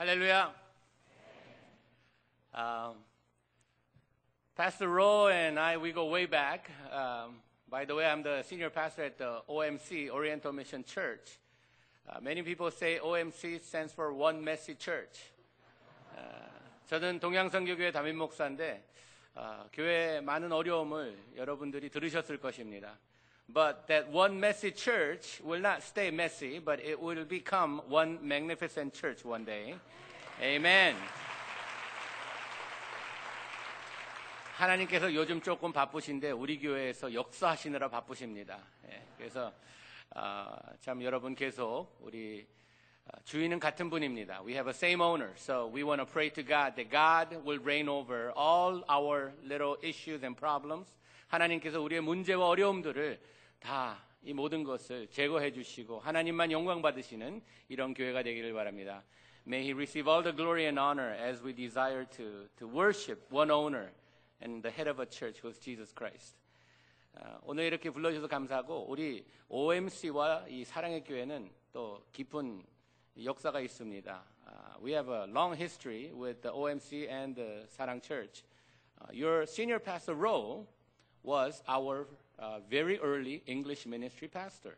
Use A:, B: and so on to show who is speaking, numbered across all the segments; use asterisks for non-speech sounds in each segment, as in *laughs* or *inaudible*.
A: Hallelujah. Um, pastor Rowe and I, we go way back. Um, by the way, I'm the senior pastor at the OMC, Oriental Mission Church. Uh, many people say OMC stands for One Messy Church. Uh, 저는 동양성교교회 담임 목사인데 어, 교회의 많은 어려움을 여러분들이 들으셨을 것입니다. But that one messy church will not stay messy, but it will become one magnificent church one day. Amen. 하나님께서 요즘 조금 바쁘신데 우리 교회에서 역사하시느라 바쁘십니다. 예, 그래서 어, 참 여러분 계속 우리 어, 주인은 같은 분입니다. We have a same owner, so we want to pray to God that God will reign over all our little issues and problems. 하나님께서 우리의 문제와 어려움들을 다 이 모든 것을 제거해 주시고 하나님만 영광 받으시는 이런 교회가 되기를 바랍니다. May he receive all the glory and honor as we desire to, to worship one owner and the head of a church who is Jesus Christ. 어, 오늘 이렇게 불러주셔서 감사하고 우리 OMC와 이 사랑의 교회는 또 깊은 역사가 있습니다. Uh, we have a long history with the OMC and the Sarang Church. Uh, your senior pastor Rowe was our uh, very early English ministry pastor.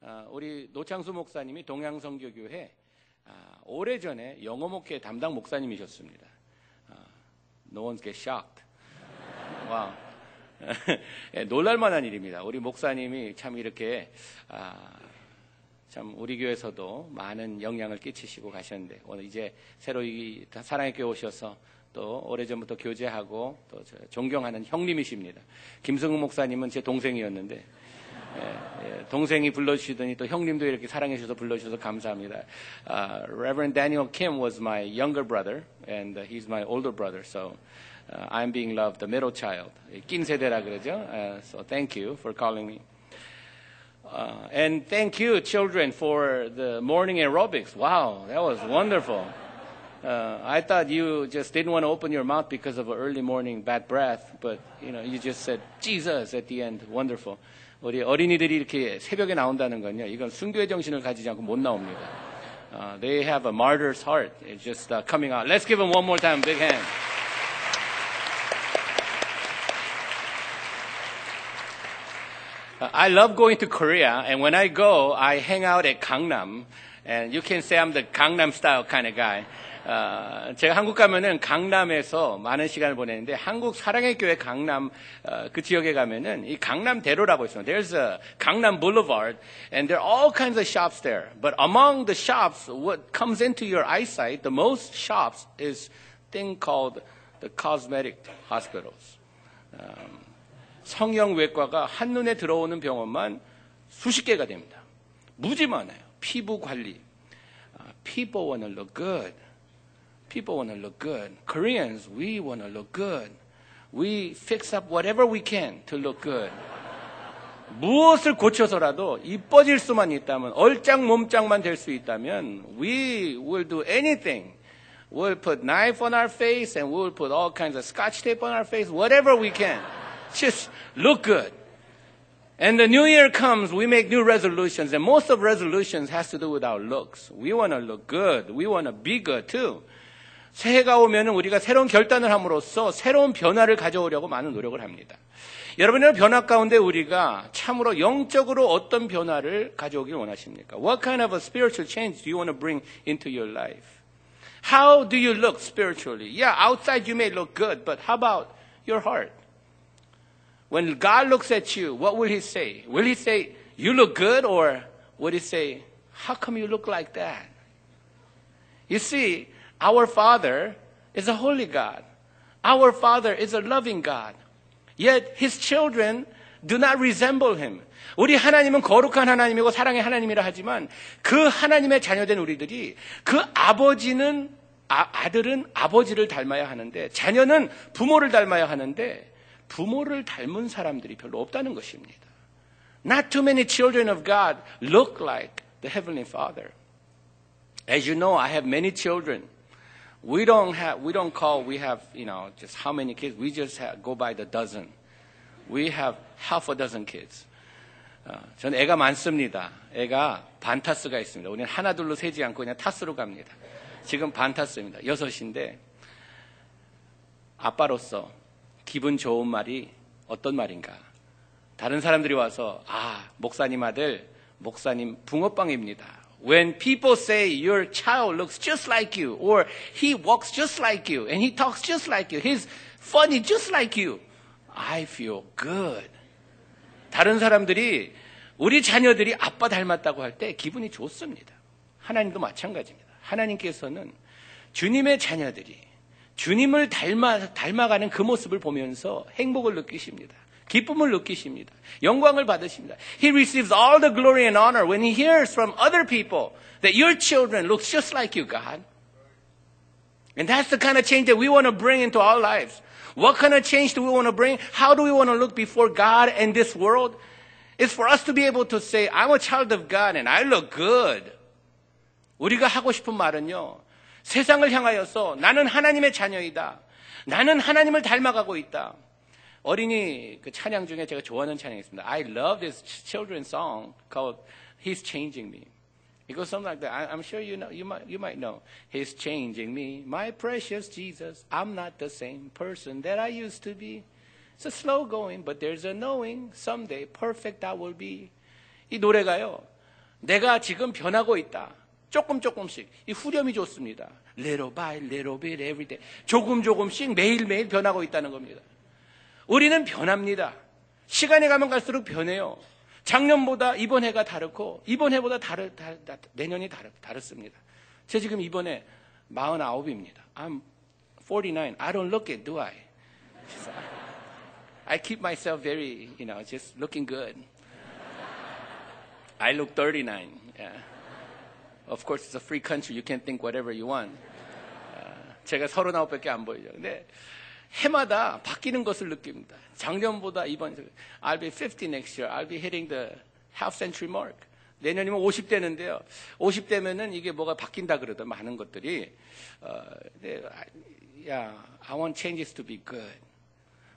A: 어, 우리 노창수 목사님이 동양성교교회 아, 오래전에 영어 목회 담당 목사님이셨습니다. 아, no one get shocked. 와, *laughs* 예, 놀랄만한 일입니다. 우리 목사님이 참 이렇게 아, 참 우리 교회에서도 많은 영향을 끼치시고 가셨는데 오늘 이제 새로 이 사랑의 교회 오셔서 또 오래전부터 교제하고 또 존경하는 형님이십니다. 김성우 목사님은 제 동생이었는데 예, 예, 동생이 불러주시더니 또 형님도 이렇게 사랑해 주셔서 불러주셔서 감사합니다. Uh, Reverend Daniel Kim was my younger brother and he's my older brother. So uh, I'm being loved, the middle child. 낀 세대라 그러죠. Uh, so thank you for calling me. Uh, and thank you, children, for the morning aerobics. Wow, that was wonderful. Uh, I thought you just didn't want to open your mouth because of an early morning bad breath, but you know you just said Jesus at the end. Wonderful. 우리 어린이들이 이렇게 새벽에 나온다는 건요. 이건 순교의 정신을 가지지 않고 못 나옵니다. Uh, they have a martyr's heart. It's just uh, coming out. Let's give them one more time. Big hand. I love going to Korea, and when I go, I hang out at Gangnam, and you can say I'm the Gangnam style kind of guy. 어, 제가 한국 가면은 강남에서 많은 시간을 보내는데 한국 사랑의 교회 강남 어, 그 지역에 가면은 이 강남대로라고 있습니다. There's a 강남 Boulevard and there are all kinds of shops there. But among the shops, what comes into your eyesight, the most shops is thing called the cosmetic hospitals. Um, 성형외과가 한눈에 들어오는 병원만 수십 개가 됩니다. 무지 많아요. 피부 관리. Uh, people want to look good. People want to look good. Koreans, we want to look good. We fix up whatever we can to look good. *laughs* 무엇을 고쳐서라도 이뻐질 수만 있다면, 얼짱 몸짱만 될 수 있다면, we will do anything. We'll put knife on our face and we'll put all kinds of scotch tape on our face, whatever we can. Just look good. And the new year comes, we make new resolutions, and most of resolutions has to do with our looks. We want to look good. We want to be good too. 새해가 오면 우리가 새로운 결단을 함으로써 새로운 변화를 가져오려고 많은 노력을 합니다. 여러분의 변화 가운데 우리가 참으로 영적으로 어떤 변화를 가져오길 원하십니까? What kind of a spiritual change do you want to bring into your life? How do you look spiritually? Yeah, outside you may look good, but how about your heart? When God looks at you, what will He say? Will He say, You look good? Or will He say, How come you look like that? You see, our Father is a holy God. Our Father is a loving God. Yet His children do not resemble Him. 우리 하나님은 거룩한 하나님이고 사랑의 하나님이라 하지만 그 하나님의 자녀된 우리들이 그 아버지는 아, 아들은 아버지를 닮아야 하는데 자녀는 부모를 닮아야 하는데 부모를 닮은 사람들이 별로 없다는 것입니다. Not too many children of God look like the Heavenly Father. As you know, I have many children. We don't have, we don't call, we have, you know, just how many kids. We just have, go by the dozen. We have half a dozen kids. 어, 저는 애가 많습니다. 애가 반타스가 있습니다. 우리는 하나 둘로 세지 않고 그냥 타스로 갑니다. 지금 반 탔습니다. 여섯인데 아빠로서 기분 좋은 말이 어떤 말인가? 다른 사람들이 와서 아 목사님 아들 목사님 붕어빵입니다. When people say your child looks just like you, or he walks just like you, and he talks just like you, he's funny just like you, I feel good. 다른 사람들이 우리 자녀들이 아빠 닮았다고 할 때 기분이 좋습니다. 하나님도 마찬가지입니다. 하나님께서는 주님의 자녀들이 주님을 닮아, 닮아가는 그 모습을 보면서 행복을 느끼십니다. 기쁨을 느끼십니다. 영광을 받으십니다. He receives all the glory and honor when he hears from other people that your children look just like you, God. And that's the kind of change that we want to bring into our lives. What kind of change do we want to bring? How do we want to look before God and this world? It's for us to be able to say, I'm a child of God and I look good. 우리가 하고 싶은 말은요, 세상을 향하여서 나는 하나님의 자녀이다. 나는 하나님을 닮아가고 있다. 어린이 그 찬양 중에 제가 좋아하는 찬양이 있습니다. I love this children's song called He's Changing Me. It goes something like that. I, I'm sure you know, you might, you might know. He's changing me, my precious Jesus. I'm not the same person that I used to be. It's a slow going, but there's a knowing someday perfect I will be. 이 노래가요. 내가 지금 변하고 있다. 조금 조금씩. 이 후렴이 좋습니다. Little by little bit every day. 조금 조금씩 매일 매일 변하고 있다는 겁니다. 우리는 변합니다. 시간이 가면 갈수록 변해요. 작년보다 이번 해가 다르고 이번 해보다 다르, 다르, 내년이 다르, 다릅니다. 제 지금 이번에 49입니다. I'm 49. I don't look it, do I? I keep myself very, you know, just looking good. I look 39. Yeah. Of course, it's a free country. You can think whatever you want. 제가 39밖에 안 보이죠. 근데 해마다 바뀌는 것을 느낍니다. 작년보다 이번 I'll be 50 next year. I'll be hitting the half century mark. 내년이면 50대는데요. 50대면은 이게 뭐가 바뀐다 그러더 많은 것들이 어, 야, I want changes to be good.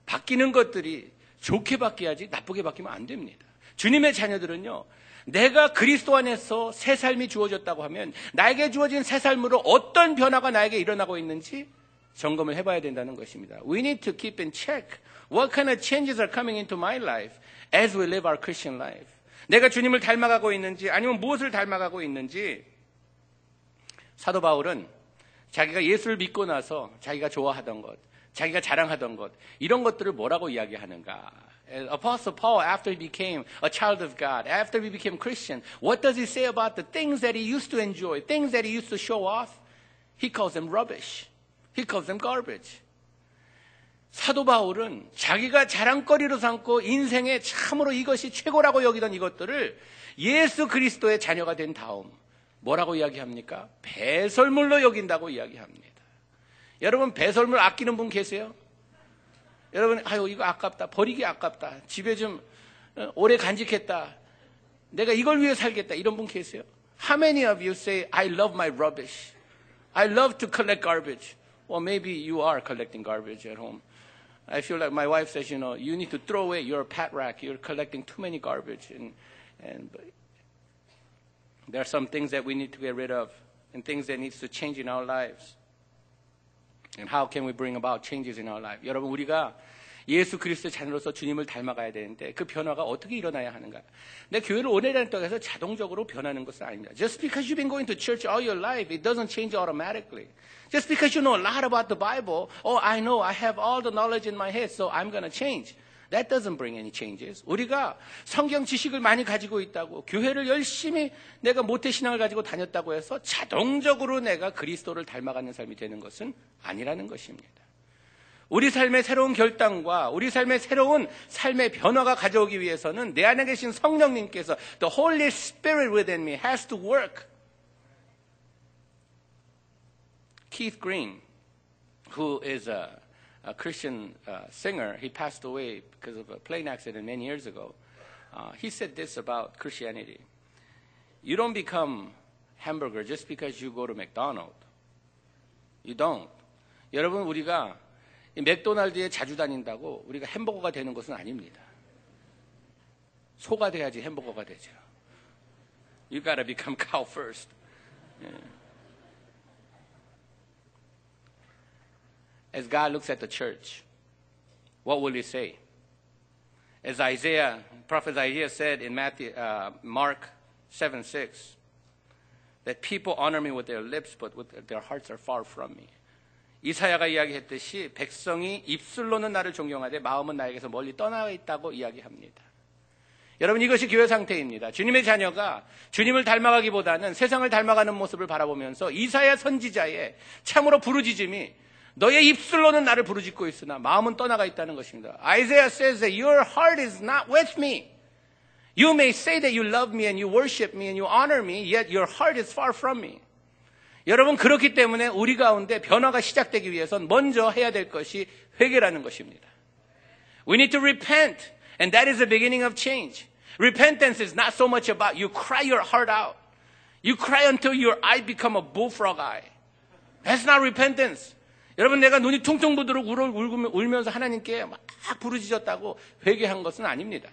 A: 바뀌는 것들이 좋게 바뀌어야지 나쁘게 바뀌면 안 됩니다. 주님의 자녀들은요. 내가 그리스도 안에서 새 삶이 주어졌다고 하면 나에게 주어진 새 삶으로 어떤 변화가 나에게 일어나고 있는지 점검을 해봐야 된다는 것입니다. We need to keep in check what kind of changes are coming into my life as we live our Christian life. 내가 주님을 닮아가고 있는지 아니면 무엇을 닮아가고 있는지 사도 바울은 자기가 예수를 믿고 나서 자기가 좋아하던 것, 자기가 자랑하던 것 이런 것들을 뭐라고 이야기하는가? Apostle Paul, after he became a child of God, after he became Christian, what does he say about the things that he used to enjoy, things that he used to show off? He calls them rubbish. He calls them garbage. 사도 바울은 자기가 자랑거리로 삼고 인생에 참으로 이것이 최고라고 여기던 이것들을 예수 그리스도의 자녀가 된 다음 뭐라고 이야기합니까? 배설물로 여긴다고 이야기합니다. 여러분 배설물 아끼는 분 계세요? 여러분 아유 이거 아깝다 버리기 아깝다 집에 좀 어, 오래 간직했다 내가 이걸 위해 살겠다 이런 분 계세요? How many of you say I love my rubbish? I love to collect garbage. Well, maybe you are collecting garbage at home. I feel like my wife says, you know, you need to throw away your pat rack. You're collecting too many garbage. And, and there are some things that we need to get rid of and things that needs to change in our lives. And how can we bring about changes in our life? 여러분, 우리가 예수 그리스도 자녀로서 주님을 닮아가야 되는데 그 변화가 어떻게 일어나야 하는가? 내 교회를 오래 다녔다고 해서 자동적으로 변하는 것은 아닙니다. Just because you've been going to church all your life, it doesn't change automatically. Just because you know a lot about the Bible, oh, I know, I have all the knowledge in my head, so I'm going to change. That doesn't bring any changes. 우리가 성경 지식을 많이 가지고 있다고, 교회를 열심히 내가 모태신앙을 가지고 다녔다고 해서 자동적으로 내가 그리스도를 닮아가는 삶이 되는 것은 아니라는 것입니다. 우리 삶의 새로운 결단과 우리 삶의 새로운 삶의 변화가 가져오기 위해서는 내 안에 계신 성령님께서 The Holy Spirit within me has to work. Keith Green, who is a, a Christian uh, singer, he passed away because of a plane accident many years ago. Uh, he said this about Christianity. You don't become hamburger just because you go to McDonald's. You don't. 여러분, 우리가 맥도날드에 자주 다닌다고 우리가 햄버거가 되는 것은 아닙니다. 소가 돼야지 햄버거가 되죠. You gotta become cow first. as God looks at the church, what will he say? As Isaiah, prophet Isaiah said in Matthew, uh, Mark 7 6, that people honor me with their lips, but with their hearts are far from me. 이사야가 이야기했듯이 백성이 입술로는 나를 존경하되 마음은 나에게서 멀리 떠나 있다고 이야기합니다. 여러분 이것이 교회 상태입니다. 주님의 자녀가 주님을 닮아가기보다는 세상을 닮아가는 모습을 바라보면서 이사야 선지자의 참으로 부르짖음이 너의 입술로는 나를 부르짖고 있으나 마음은 떠나가 있다는 것입니다. Isaiah says that your heart is not with me. You may say that you love me and you worship me and you honor me, yet your heart is far from me. 여러분 그렇기 때문에 우리 가운데 변화가 시작되기 위해선 먼저 해야 될 것이 회개라는 것입니다. We need to repent, and that is the beginning of change. Repentance is not so much about you cry your heart out. You cry until your eye become a bullfrog eye. That's not repentance. 여러분 내가 눈이 퉁퉁 부도록 울면서 하나님께 막 부르짖었다고 회개한 것은 아닙니다.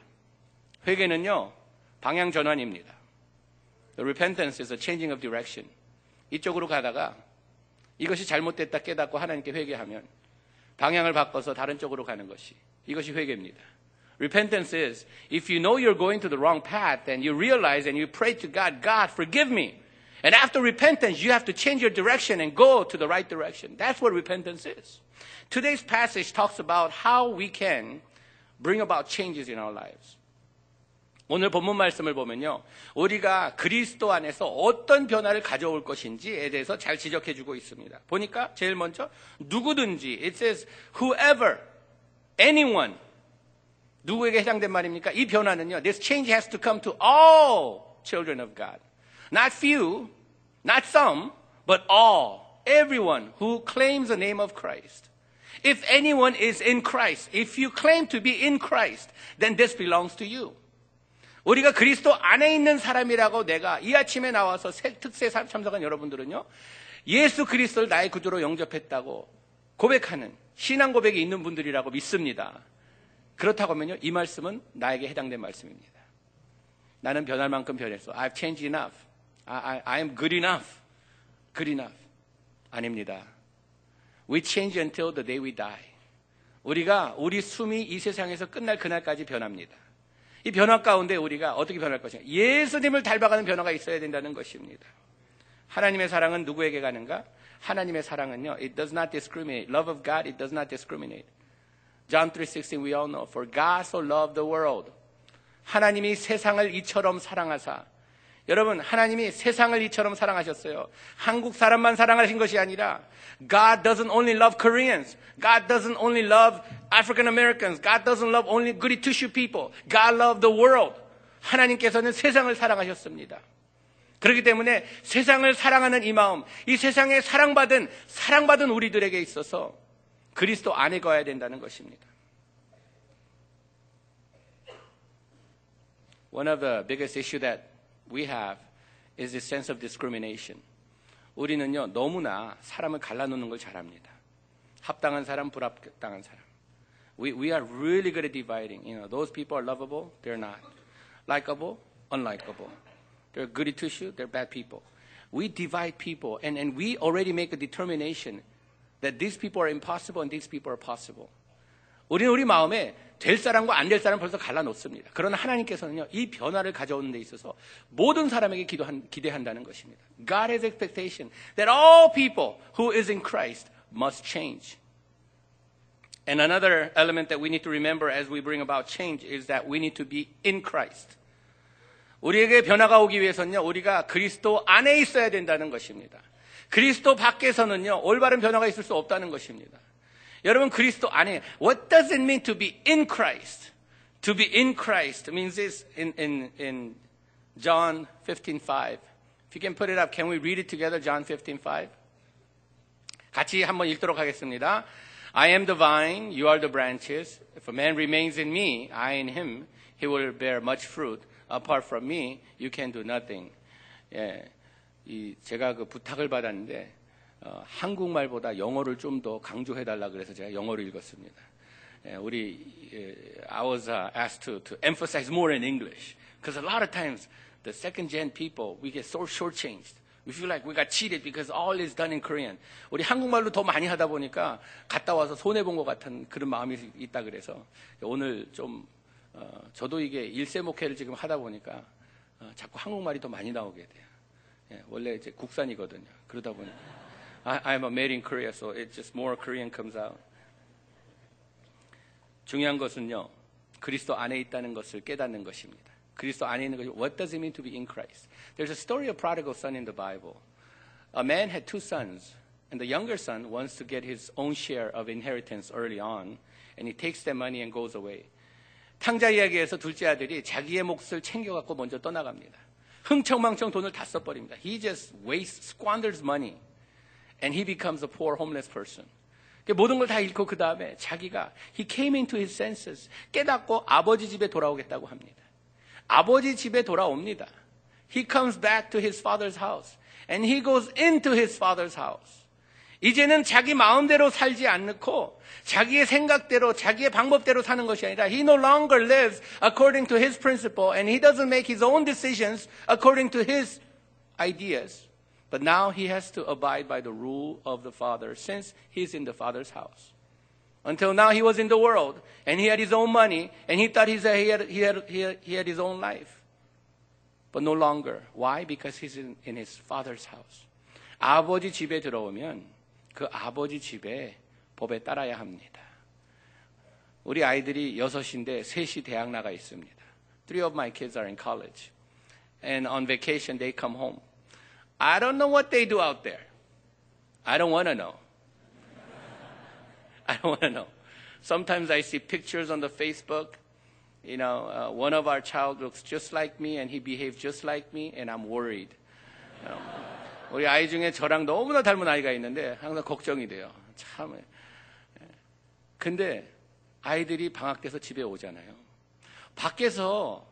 A: 회개는요 방향 전환입니다. The repentance is a changing of direction. 이쪽으로 가다가 이것이 잘못됐다 깨닫고 하나님께 회개하면 방향을 바꿔서 다른 쪽으로 가는 것이 이것이 회개입니다. Repentance is if you know you're going to the wrong path and you realize and you pray to God, God, forgive me. And after repentance, you have to change your direction and go to the right direction. That's what repentance is. Today's passage talks about how we can bring about changes in our lives. 오늘 본문 말씀을 보면요. 우리가 그리스도 안에서 어떤 변화를 가져올 것인지에 대해서 잘 지적해 주고 있습니다. 보니까 제일 먼저 누구든지 it says whoever anyone 누구에게 해당된 말입니까? 이 변화는요. This change has to come to all children of God. Not few, not some, but all. Everyone who claims the name of Christ. If anyone is in Christ, if you claim to be in Christ, then this belongs to you. 우리가 그리스도 안에 있는 사람이라고 내가 이 아침에 나와서 특세 참석한 여러분들은요, 예수 그리스도를 나의 구주로 영접했다고 고백하는 신앙 고백이 있는 분들이라고 믿습니다. 그렇다고 하면요, 이 말씀은 나에게 해당된 말씀입니다. 나는 변할 만큼 변했어. I've changed enough. I, I, I am good enough. Good enough. 아닙니다. We change until the day we die. 우리가 우리 숨이 이 세상에서 끝날 그날까지 변합니다. 이 변화 가운데 우리가 어떻게 변할 것인가? 예수님을 닮아가는 변화가 있어야 된다는 것입니다. 하나님의 사랑은 누구에게 가는가? 하나님의 사랑은요, it does not discriminate. Love of God, it does not discriminate. John 3:16 we all know. For God so loved the world. 하나님이 세상을 이처럼 사랑하사 여러분, 하나님이 세상을 이처럼 사랑하셨어요. 한국 사람만 사랑하신 것이 아니라 God doesn't only love Koreans. God doesn't only love African Americans. God doesn't love only goody two-shoe people. God loved the world. 하나님께서는 세상을 사랑하셨습니다. 그렇기 때문에 세상을 사랑하는 이 마음, 이 세상에 사랑받은 사랑받은 우리들에게 있어서 그리스도 안에 가야 된다는 것입니다. One of the biggest issue that we have is this sense of discrimination. 우리는요, 너무나 사람을 갈라놓는 걸 잘합니다. 합당한 사람, 불합당한 사람. We, we are really good at dividing. You know, those people are lovable, they're not. Likeable, unlikable. They're goody two shoe, they're bad people. We divide people, and, and we already make a determination that these people are impossible and these people are possible. 우리는 우리 마음에 될 사람과 안 될 사람 벌써 갈라놓습니다. 그러나 하나님께서는요, 이 변화를 가져오는 데 있어서 모든 사람에게 기도한, 기대한다는 것입니다. God has expectation that all people who is in Christ must change. And another element that we need to remember as we bring about change is that we need to be in Christ. 우리에게 변화가 오기 위해서는요, 우리가 그리스도 안에 있어야 된다는 것입니다. 그리스도 밖에서는요, 올바른 변화가 있을 수 없다는 것입니다. 여러분 그리스도 안에 what does it mean to be in Christ? To be in Christ means this in in in John 15:5. If you can put it up, can we read it together? John 15:5. 같이 한번 읽도록 하겠습니다. I am the vine, you are the branches. If a man remains in me, I in him, he will bear much fruit. Apart from me, you can do nothing. 예, 이 제가 그 부탁을 받았는데 어, 한국말보다 영어를 좀 더 강조해 달라 그래서 제가 영어를 읽었습니다. 예, 우리 예, I was uh, asked to, to emphasize more in English because a lot of times the second gen people we get so shortchanged. We feel like we got cheated because all is done in Korean. 우리 한국말로 더 많이 하다 보니까 갔다 와서 손해 본 것 같은 그런 마음이 있다 그래서 오늘 좀, 어, 저도 이게 일세 목회를 지금 하다 보니까 어, 자꾸 한국말이 더 많이 나오게 돼요. 예, 원래 이제 국산이거든요. 그러다 보니까. I, I'm a made in Korea, so it just more Korean comes out. 중요한 것은요, 그리스도 안에 있다는 것을 깨닫는 것입니다. 그리스도 안에 있는 것이 What does it mean to be in Christ? There's a story of prodigal son in the Bible. A man had two sons, and the younger son wants to get his own share of inheritance early on, and he takes their money and goes away. 탕자 이야기에서 둘째 아들이 자기의 몫을 챙겨갖고 먼저 떠나갑니다. 흥청망청 돈을 다 써버립니다. He just wastes, squanders money, and he becomes a poor homeless person. 모든 걸 다 잃고 그 다음에 자기가 he came into his senses 깨닫고 아버지 집에 돌아오겠다고 합니다. 아버지 집에 돌아옵니다. He comes back to his father's house and he goes into his father's house. 이제는 자기 마음대로 살지 않고 자기의 생각대로 자기의 방법대로 사는 것이 아니라 he no longer lives according to his principle and he doesn't make his own decisions according to his ideas. But now he has to abide by the rule of the Father since he's in the Father's house. Until now he was in the world and he had his own money and he thought he had, he had, he had, he had his own life. But no longer. Why? Because he's in, in his Father's house. 아버지 집에 들어오면 그 아버지 집에 법에 따라야 합니다. 우리 아이들이 여섯인데 셋이 대학 나가 있습니다. Three of my kids are in college. And on vacation they come home. I don't know what they do out there. I don't want to know. I don't want to know. Sometimes I see pictures on the Facebook. You know, uh, one of our child looks just like me and he behaves just like me and I'm worried. You know, 우리 아이 중에 저랑 너무나 닮은 아이가 있는데 항상 걱정이 돼요. 참. 근데 아이들이 방학 돼서 집에 오잖아요. 밖에서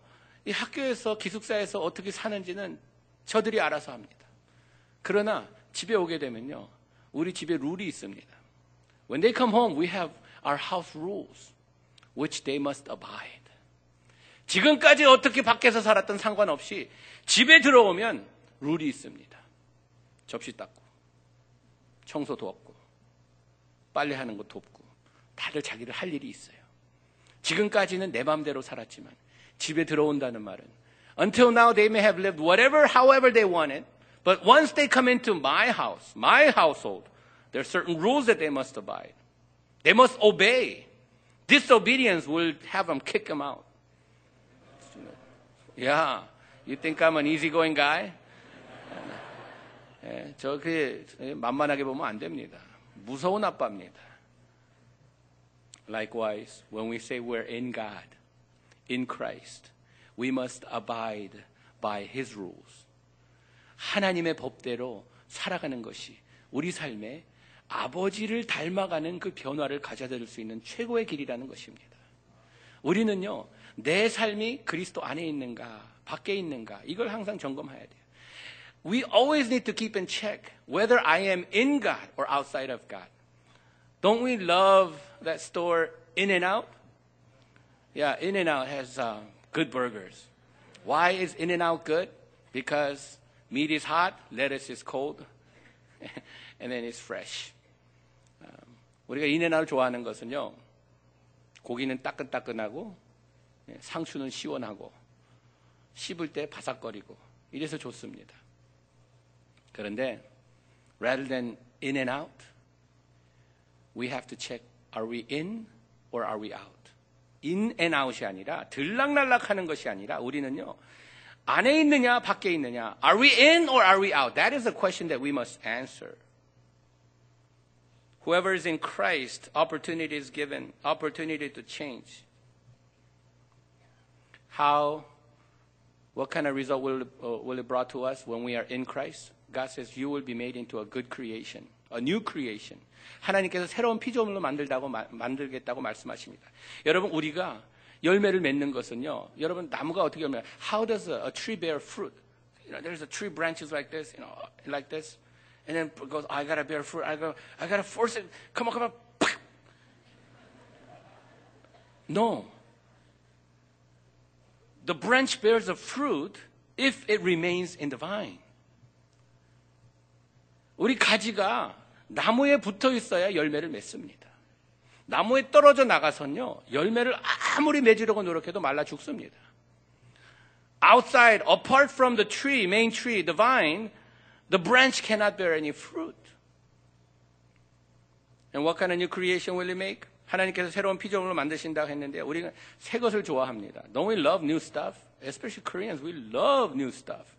A: 이 학교에서 기숙사에서 어떻게 사는지는 저들이 알아서 합니다. 그러나 집에 오게 되면요. 우리 집에 룰이 있습니다. When they come home, we have our house rules, which they must abide. 지금까지 어떻게 밖에서 살았던 상관없이 집에 들어오면 룰이 있습니다. 접시 닦고, 청소 도없고, 빨래하는 거 돕고, 다들 자기를 할 일이 있어요. 지금까지는 내 마음대로 살았지만 집에 들어온다는 말은 until now they may have lived whatever, however they wanted, but once they come into my house, my household, there are certain rules that they must abide. They must obey. Disobedience will have them kick them out. Yeah, you think I'm an easygoing guy? *laughs* 예, 저그 만만하게 보면 안 됩니다. 무서운 아빠입니다. Likewise, when we say we're in God, in Christ, we must abide by His rules. 하나님의 법대로 살아가는 것이 우리 삶에 아버지를 닮아가는 그 변화를 가져다 수 있는 최고의 길이라는 것입니다. 우리는요, 내 삶이 그리스도 안에 있는가, 밖에 있는가, 이걸 항상 점검해야 돼요. We always need to keep in check whether I am in God or outside of God. Don't we love that store In and Out? Yeah, In and Out has uh, good burgers. Why is In and Out good? Because meat is hot, lettuce is cold, and then it's fresh. Um, 우리가 Out 좋아하는 것은요, 고기는 따끈따끈하고 상추는 시원하고 씹을 때 바삭거리고 이래서 좋습니다. 그런데 rather than in and out, we have to check are we in or are we out? in and out이 아니라 들락날락 하는 것이 아니라 우리는요 안에 있느냐 밖에 있느냐 are we in or are we out? That is a question that we must answer. Whoever is in Christ, opportunity is given, opportunity to change. How, what kind of result will, uh, will it brought to us when we are in Christ? God says you will be made into a good creation, a new creation. 하나님께서 새로운 피조물로 만들다고 만들겠다고 말씀하십니다. 여러분 우리가 열매를 맺는 것은요. 여러분 나무가 어떻게 열매? How does a, a tree bear fruit? You know, there's a tree branches like this, you know, like this, and then it goes. I gotta bear fruit. I go. I gotta force it. Come on, come on. No. The branch bears a fruit if it remains in the vine. 우리 가지가 나무에 붙어 있어야 열매를 맺습니다. 나무에 떨어져 나가선요, 열매를 아무리 맺으려고 노력해도 말라 죽습니다. Outside, apart from the tree, main tree, the vine, the branch cannot bear any fruit. And what kind of new creation will you make? 하나님께서 새로운 피조물을 만드신다고 했는데 우리가 새 것을 좋아합니다. Don't we love new stuff? Especially Koreans, we love new stuff.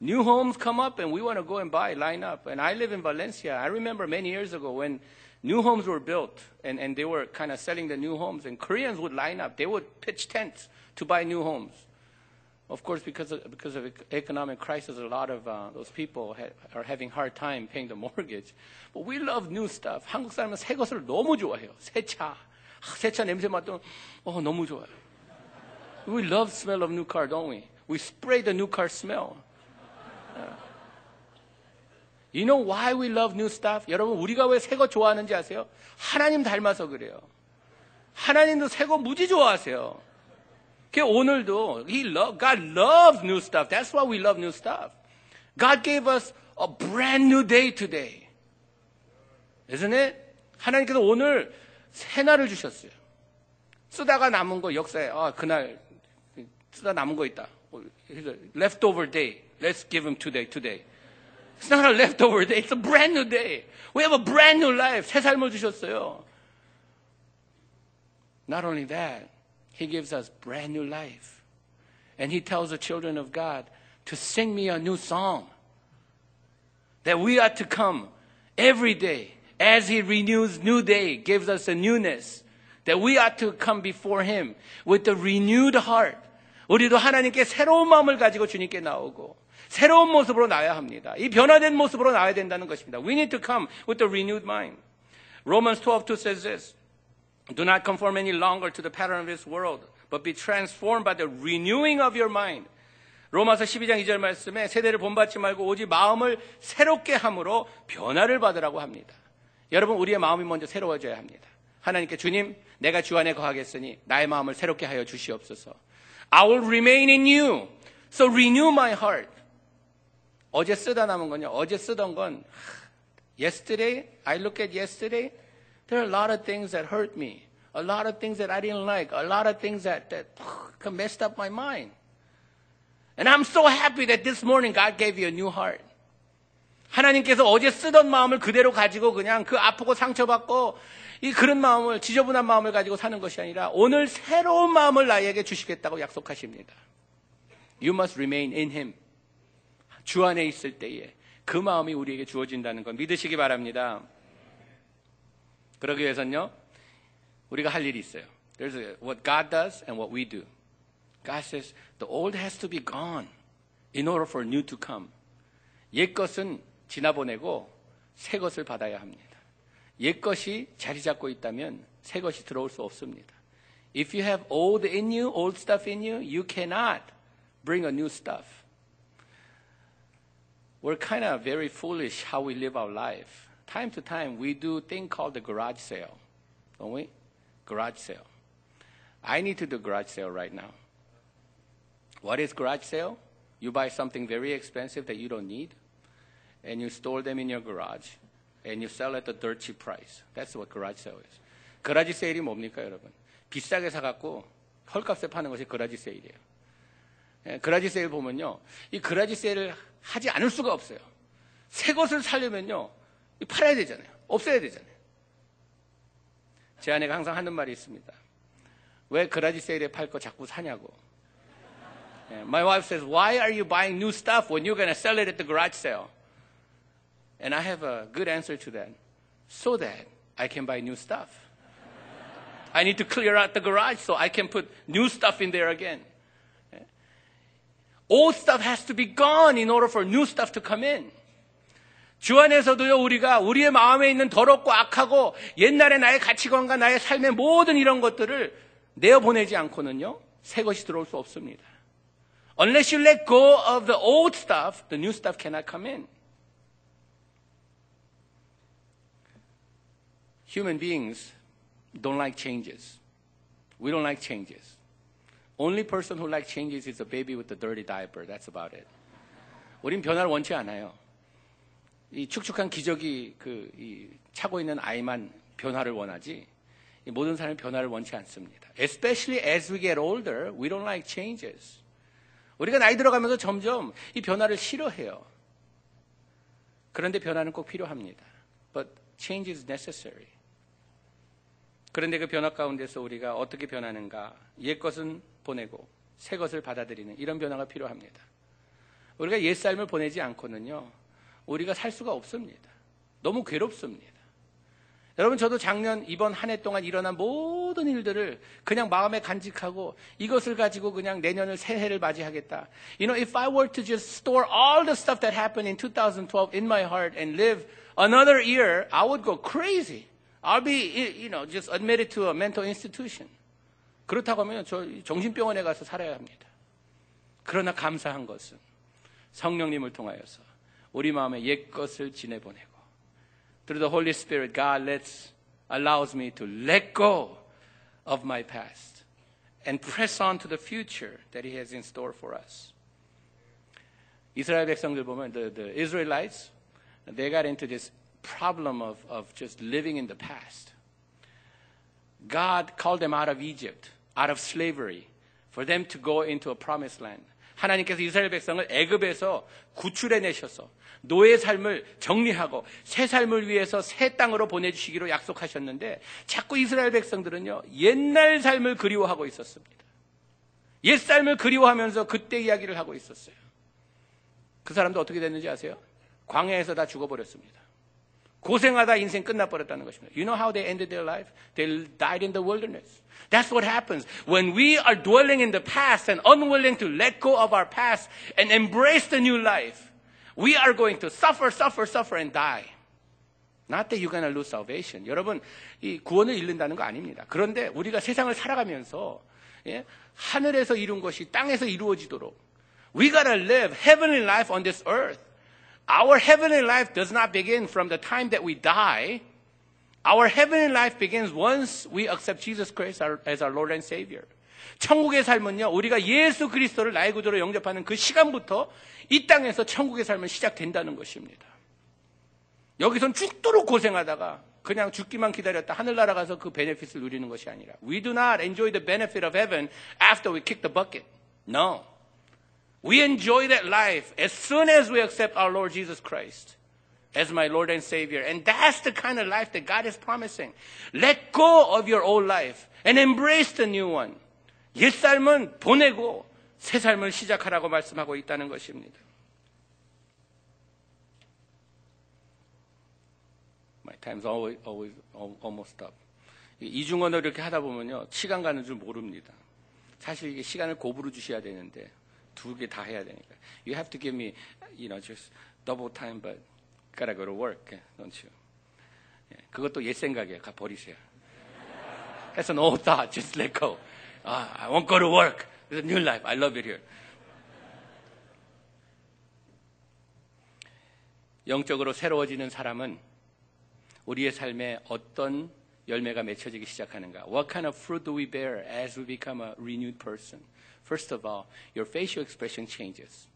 A: New homes come up and we want to go and buy, line up. And I live in Valencia. I remember many years ago when new homes were built and, and they were kind of selling the new homes and Koreans would line up. They would pitch tents to buy new homes. Of course, because of, because of economic crisis, a lot of uh, those people ha- are having hard time paying the *laughs* mortgage. But we love new stuff. 한국 사람은 새 것을 너무 좋아해요. 새 차. 새 차 냄새 맡으면 어, 너무 좋아요. We love smell of new car, don't we? We spray the new car smell. You know why we love new stuff? 여러분, 우리가 왜 새 거 좋아하는지 아세요? 하나님 닮아서 그래요. 하나님도 새 거 무지 좋아하세요. 그 오늘도 He love, God loves new stuff. That's why we love new stuff. God gave us a brand new day today. It? 하나님께서 오늘 새날을 주셨어요. 쓰다가 남은 거 역사에 아 그날 쓰다 남은 거 있다. Leftover day. Let's give him today. Today. It's not a leftover day. It's a brand new day. We have a brand new life. 새 삶을 주셨어요. Not only that, He gives us brand new life. And He tells the children of God to sing me a new song. That we ought to come every day as He renews new day, gives us a newness. That we ought to come before Him with a renewed heart. 우리도 하나님께 새로운 마음을 가지고 주님께 나오고 새로운 모습으로 나야 합니다. 이 변화된 모습으로 나야 된다는 것입니다. We need to come with a renewed mind. Romans 12:2 says this. Do not conform any longer to the pattern of this world, but be transformed by the renewing of your mind. 로마서 12장 2절 말씀에 세대를 본받지 말고 오직 마음을 새롭게 함으로 변화를 받으라고 합니다. 여러분 우리의 마음이 먼저 새로워져야 합니다. 하나님께 주님 내가 주 안에 거하겠으니 나의 마음을 새롭게 하여 주시옵소서. I will remain in you. So renew my heart. 어제 쓰다 남은 건요. 어제 쓰던 건 yesterday I look at yesterday there are a lot of things that hurt me. A lot of things that I didn't like. A lot of things that that messed up my mind. And I'm so happy that this morning God gave you a new heart. 하나님께서 어제 쓰던 마음을 그대로 가지고 그냥 그 아프고 상처받고 이 그런 마음을 지저분한 마음을 가지고 사는 것이 아니라 오늘 새로운 마음을 나에게 주시겠다고 약속하십니다. You must remain in him. 주 안에 있을 때에 그 마음이 우리에게 주어진다는 걸 믿으시기 바랍니다. 그러기 위해서는요. 우리가 할 일이 있어요. There's a, what God does and what we do. God says the old has to be gone in order for new to come. 옛 것은 지나보내고 새 것을 받아야 합니다. 옛 것이 자리 잡고 있다면 새 것이 들어올 수 없습니다. If you have old in you, old stuff in you, you cannot bring a new stuff. We're kind of very foolish how we live our life. Time to time, we do a thing called the garage sale, don't we? Garage sale. I need to do garage sale right now. What is garage sale? You buy something very expensive that you don't need, and you store them in your garage, and you sell at a dirt cheap price. That's what garage sale is. 그라지 세일이 뭡니까, 여러분? 비싸게 사갖고 헐값에 파는 것이 그라지 세일이에요. 예, 그라지 세일 보면요, 이 그라지 세일을 하지 않을 수가 없어요. 새 것을 살려면요, 팔아야 되잖아요. 없애야 되잖아요. 제 아내가 항상 하는 말이 있습니다. 왜 그라지 세일에 팔 거 자꾸 사냐고. My wife says, Why are you buying new stuff when you're going to sell it at the garage sale? And I have a good answer to that. So that I can buy new stuff. I need to clear out the garage so I can put new stuff in there again. Old stuff has to be gone in order for new stuff to come in. 주 안에서도요, 우리가 우리의 마음에 있는 더럽고 악하고 옛날의 나의 가치관과 나의 삶의 모든 이런 것들을 내어보내지 않고는요, 새 것이 들어올 수 없습니다. Unless you let go of the old stuff, the new stuff cannot come in. Human beings don't like changes. We don't like changes. Only person who likes changes is a baby with a dirty diaper. That's about it. 우린 변화를 원치 않아요. 이 축축한 기저귀 그 이, 차고 있는 아이만 변화를 원하지 이 모든 사람이 변화를 원치 않습니다. Especially as we get older, we don't like changes. 우리가 나이 들어가면서 점점 이 변화를 싫어해요. 그런데 변화는 꼭 필요합니다. But change is necessary. 그런데 그 변화 가운데서 우리가 어떻게 변하는가? 옛 것은 보내고 새 것을 받아들이는 이런 변화가 필요합니다. 우리가 옛 삶을 보내지 않고는요, 우리가 살 수가 없습니다. 너무 괴롭습니다. 여러분, 저도 작년 이번 한 해 동안 일어난 모든 일들을 그냥 마음에 간직하고 이것을 가지고 그냥 내년을 새해를 맞이하겠다. You know, if I were to just store all the stuff that happened in 2012 in my heart and live another year, I would go crazy. I'll be, you know, just admitted to a mental institution. 그렇다고 하면 저 정신병원에 가서 살아야 합니다. 그러나 감사한 것은 성령님을 통하여서 우리 마음에 옛 것을 지내보내고 through the Holy Spirit, God lets, allows me to let go of my past and press on to the future that He has in store for us. 이스라엘 백성들 보면 the, the Israelites, they got into this problem of, of just living in the past. God called them out of Egypt, out of slavery, for them to go into a promised land. 하나님께서 이스라엘 백성을 애굽에서 구출해 내셔서 노예 삶을 정리하고 새 삶을 위해서 새 땅으로 보내주시기로 약속하셨는데 자꾸 이스라엘 백성들은요 옛날 삶을 그리워하고 있었습니다. 옛 삶을 그리워하면서 그때 이야기를 하고 있었어요. 그 사람도 어떻게 됐는지 아세요? 광야에서 다 죽어버렸습니다. 고생하다 인생 끝나버렸다는 것입니다. You know how they ended their life? They died in the wilderness. That's what happens. When we are dwelling in the past and unwilling to let go of our past and embrace the new life, we are going to suffer, suffer, suffer and die. Not that you're going to lose salvation. 여러분, 이 구원을 잃는다는 거 아닙니다. 그런데 우리가 세상을 살아가면서 예, 하늘에서 이룬 것이 땅에서 이루어지도록 we gotta live heavenly life on this earth. Our heavenly life does not begin from the time that we die. Our heavenly life begins once we accept Jesus Christ as our Lord and Savior. 천국의 삶은요, 우리가 예수 그리스도를 나의 구조로 영접하는 그 시간부터 이 땅에서 천국의 삶은 시작된다는 것입니다. 여기선 죽도록 고생하다가 그냥 죽기만 기다렸다 하늘나라 가서 그 베네핏을 누리는 것이 아니라 We do not enjoy the benefit of heaven after we kick the bucket. No. We enjoy that life as soon as we accept our Lord Jesus Christ as my Lord and Savior. And that's the kind of life that God is promising. Let go of your old life and embrace the new one. 옛 삶은 보내고 새 삶을 시작하라고 말씀하고 있다는 것입니다. My time's always, always almost up. 이중언어 이렇게 하다 보면요 시간 가는 줄 모릅니다. 사실 이게 시간을 고부로 주셔야 되는데 두 개 다 해야 되니까. You have to give me, you know, just double time, but gotta go to work, don't you? 그것도 옛 생각이에요. 가 버리세요. 해서 no thought, just let go. Ah, I won't go to work. It's a new life. I love it here. 영적으로 새로워지는 사람은 우리의 삶에 어떤 열매가 맺혀지기 시작하는가? What kind of fruit do we bear as we become a renewed person? First of all, your facial expression changes.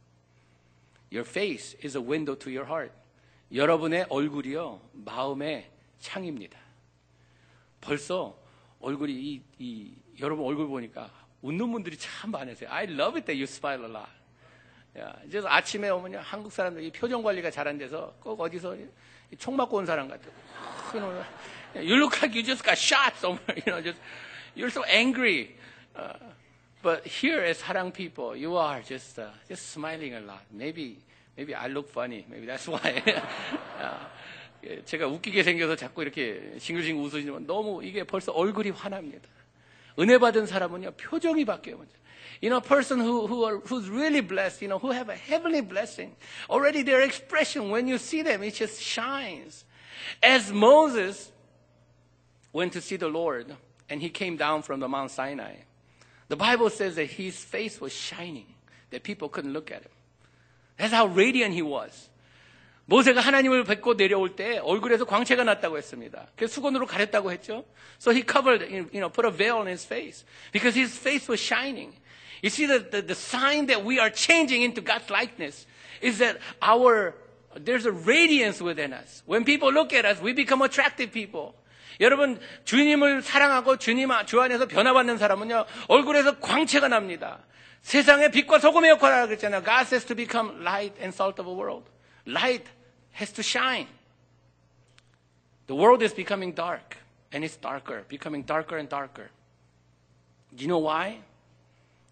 A: Your face is a window to your heart. 여러분의 얼굴이요, 마음의 창입니다. 벌써 얼굴이 이, 이 여러분 얼굴 보니까 웃는 분들이 참 많으세요. I love it that you smile a lot. 야, 이제 아침에 오면 한국 사람들이 표정 관리가 잘 안 돼서 꼭 어디서 총 맞고 온 사람 같아요. You look like you just got shot somewhere. You know, just you're so angry. Uh, but here as Harang people, you are just uh, just smiling a lot. Maybe maybe I look funny. Maybe that's *laughs* why. 제가 웃기게 생겨서 자꾸 이렇게 싱글싱글 웃으시면 너무 이게 벌써 얼굴이 환합니다. 은혜 받은 사람은요, 표정이 바뀌어요. You know, a person who, who are, who's really blessed, you know, who have a heavenly blessing, already their expression, when you see them, it just shines. As Moses went to see the Lord, and he came down from the Mount Sinai, the Bible says that his face was shining, that people couldn't look at him. That's how radiant he was. 모세가 하나님을 뵙고 내려올 때 얼굴에서 광채가 났다고 했습니다. 그래서 수건으로 가렸다고 했죠. So he covered, you know, put a veil on his face because his face was shining. You see, the, the, the sign that we are changing into God's likeness is that our there's a radiance within us. When people look at us, we become attractive people. 여러분, 주님을 사랑하고 주님 주 안에서 변화받는 사람은요, 얼굴에서 광채가 납니다. 세상의 빛과 소금의 역할을 하고 그랬잖아요. God says to become light and salt of the world. Light has to shine. The world is becoming dark, and it's darker, becoming darker and darker. Do you know why?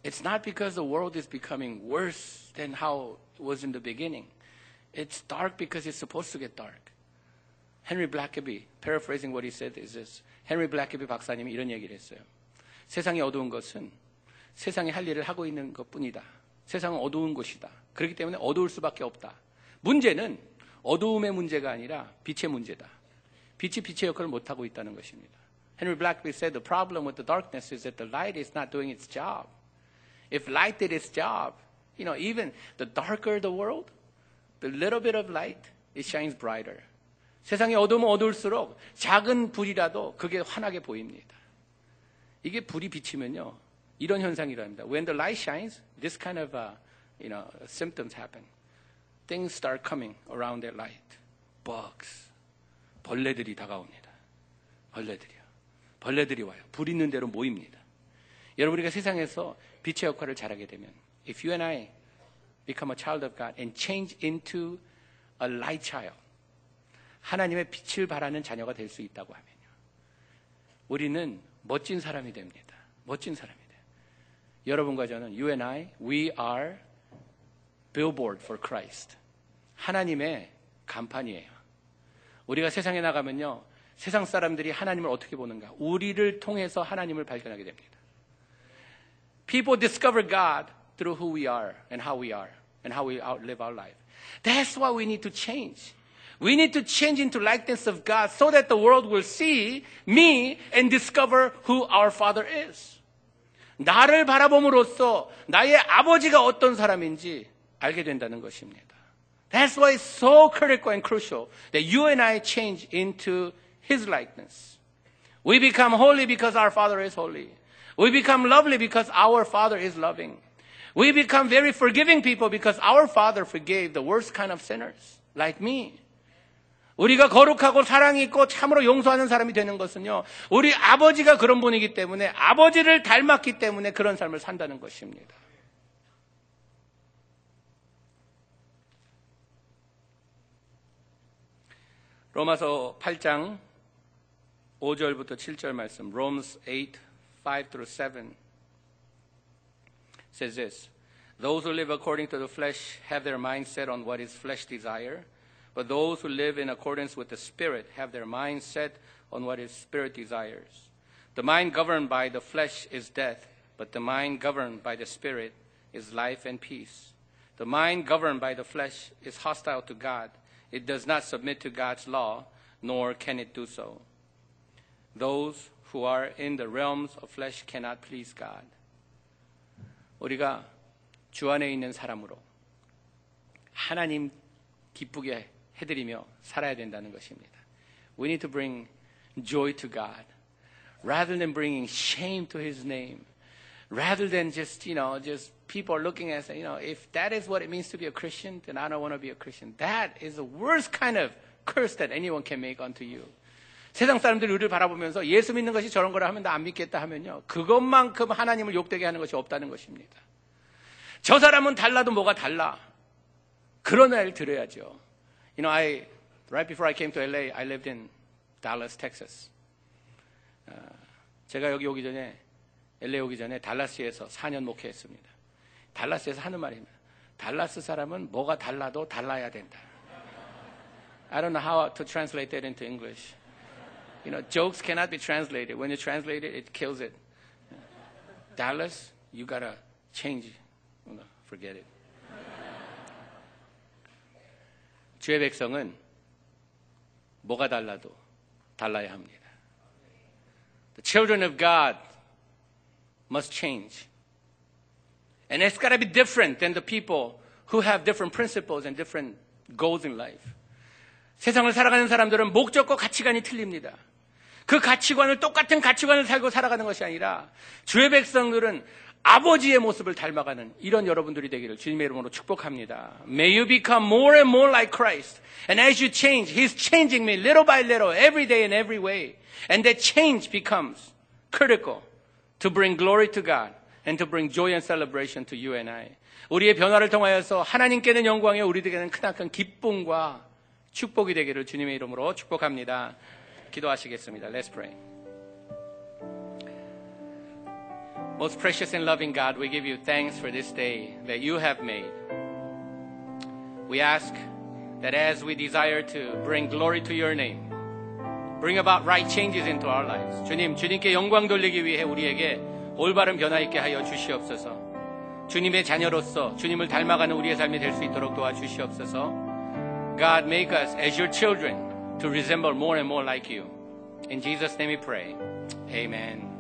A: It's not because the world is becoming worse than how it was in the beginning. It's dark because it's supposed to get dark. Henry Blackaby, paraphrasing what he said, is this. Henry Blackaby 박사님이 이런 얘기를 했어요. 세상이 어두운 것은 세상이 할 일을 하고 있는 것 뿐이다. 세상은 어두운 곳이다. 그렇기 때문에 어두울 수밖에 없다. 문제는 어두움의 문제가 아니라 빛의 문제다. 빛이 빛의 역할을 못하고 있다는 것입니다. Henry Blackaby said the problem with the darkness is that the light is not doing its job. If light did its job, you know, even the darker the world, the little bit of light, it shines brighter. 세상이 어두우면 어두울수록 작은 불이라도 그게 환하게 보입니다. 이게 불이 비치면요. 이런 현상이랍니다. When the light shines, this kind of uh, you know, symptoms happen. Things start coming around that light. Bugs. 벌레들이 다가옵니다. 벌레들이요. 벌레들이 와요. 불 있는 대로 모입니다. 여러분 우리가 세상에서 빛의 역할을 잘하게 되면 if you and I become a child of God and change into a light child 하나님의 빛을 발하는 자녀가 될 수 있다고 하면요. 우리는 멋진 사람이 됩니다. 멋진 사람이 돼요. 여러분과 저는 you and I we are billboard for Christ. 하나님의 간판이에요. 우리가 세상에 나가면요. 세상 사람들이 하나님을 어떻게 보는가? 우리를 통해서 하나님을 발견하게 됩니다. People discover God through who we are and how we are and how we live our life. That's why we need to change. We need to change into likeness of God so that the world will see me and discover who our Father is. 나를 바라봄으로써 나의 아버지가 어떤 사람인지 알게 된다는 것입니다. That's why it's so critical and crucial that you and I change into His likeness. We become holy because our Father is holy. We become lovely because our Father is loving. We become very forgiving people because our Father forgave the worst kind of sinners, like me. 우리가 거룩하고 사랑이 있고 참으로 용서하는 사람이 되는 것은요, 우리 아버지가 그런 분이기 때문에 아버지를 닮았기 때문에 그런 삶을 산다는 것입니다. 로마서 8장 5절부터 7절 말씀, Romans 8, 5 through 7 says this. Those who live according to the flesh have their mind set on what is flesh desire. But those who live in accordance with the Spirit have their mind set on what His Spirit desires. The mind governed by the flesh is death, but the mind governed by the Spirit is life and peace. The mind governed by the flesh is hostile to God. It does not submit to God's law, nor can it do so. Those who are in the realms of flesh cannot please God. 우리가 주 안에 있는 사람으로 하나님 기쁘게 해드리며 살아야 된다는 것입니다. We need to bring joy to God rather than bringing shame to His name. Rather than just, you know, just people are looking at, you know, if that is what it means to be a Christian, then I don't want to be a Christian. That is the worst kind of curse that anyone can make unto you. 세상 사람들이 우리를 바라보면서 예수 믿는 것이 저런 거라 하면 나 안 믿겠다 하면요. 그것만큼 하나님을 욕되게 하는 것이 없다는 것입니다. 저 사람은 달라도 뭐가 달라. 그런 애를 들어야죠. You know, I right before I came to LA, I lived in Dallas, Texas. 어, 제가 여기 오기 전에 LA 오기 전에 달라스에서 4년 목회했습니다. 달라스에서 하는 말입니다. 달라스 사람은 뭐가 달라도 달라야 된다. I don't know how to translate that into English. You know, jokes cannot be translated. When you translate it, it kills it. Dallas, you gotta change. Forget it. 주의 백성은 뭐가 달라도 달라야 합니다. The children of God must change. And it's got to be different than the people who have different principles and different goals in life. 세상을 살아가는 사람들은 목적과 가치관이 틀립니다. 그 가치관을 똑같은 가치관을 살고 살아가는 것이 아니라 주의 백성들은 아버지의 모습을 닮아가는 이런 여러분들이 되기를 주님의 이름으로 축복합니다. May you become more and more like Christ. And as you change, He's changing me little by little, every day in every way. And that change becomes critical to bring glory to God and to bring joy and celebration to you and I. 우리의 변화를 통하여서 하나님께는 영광에 우리에게는 크나큰 기쁨과 축복이 되기를 주님의 이름으로 축복합니다. 기도하시겠습니다. Let's pray. Most precious and loving God, we give you thanks for this day that you have made. We ask that as we desire to bring glory to your name, bring about right changes into our lives. 주님, 주님께 영광 돌리기 위해 우리에게 올바른 변화 있게 하여 주시옵소서. 주님의 자녀로서 주님을 닮아가는 우리의 삶이 될 수 있도록 도와주시옵소서. God, make us as your children to resemble more and more like you. In Jesus' name we pray. Amen.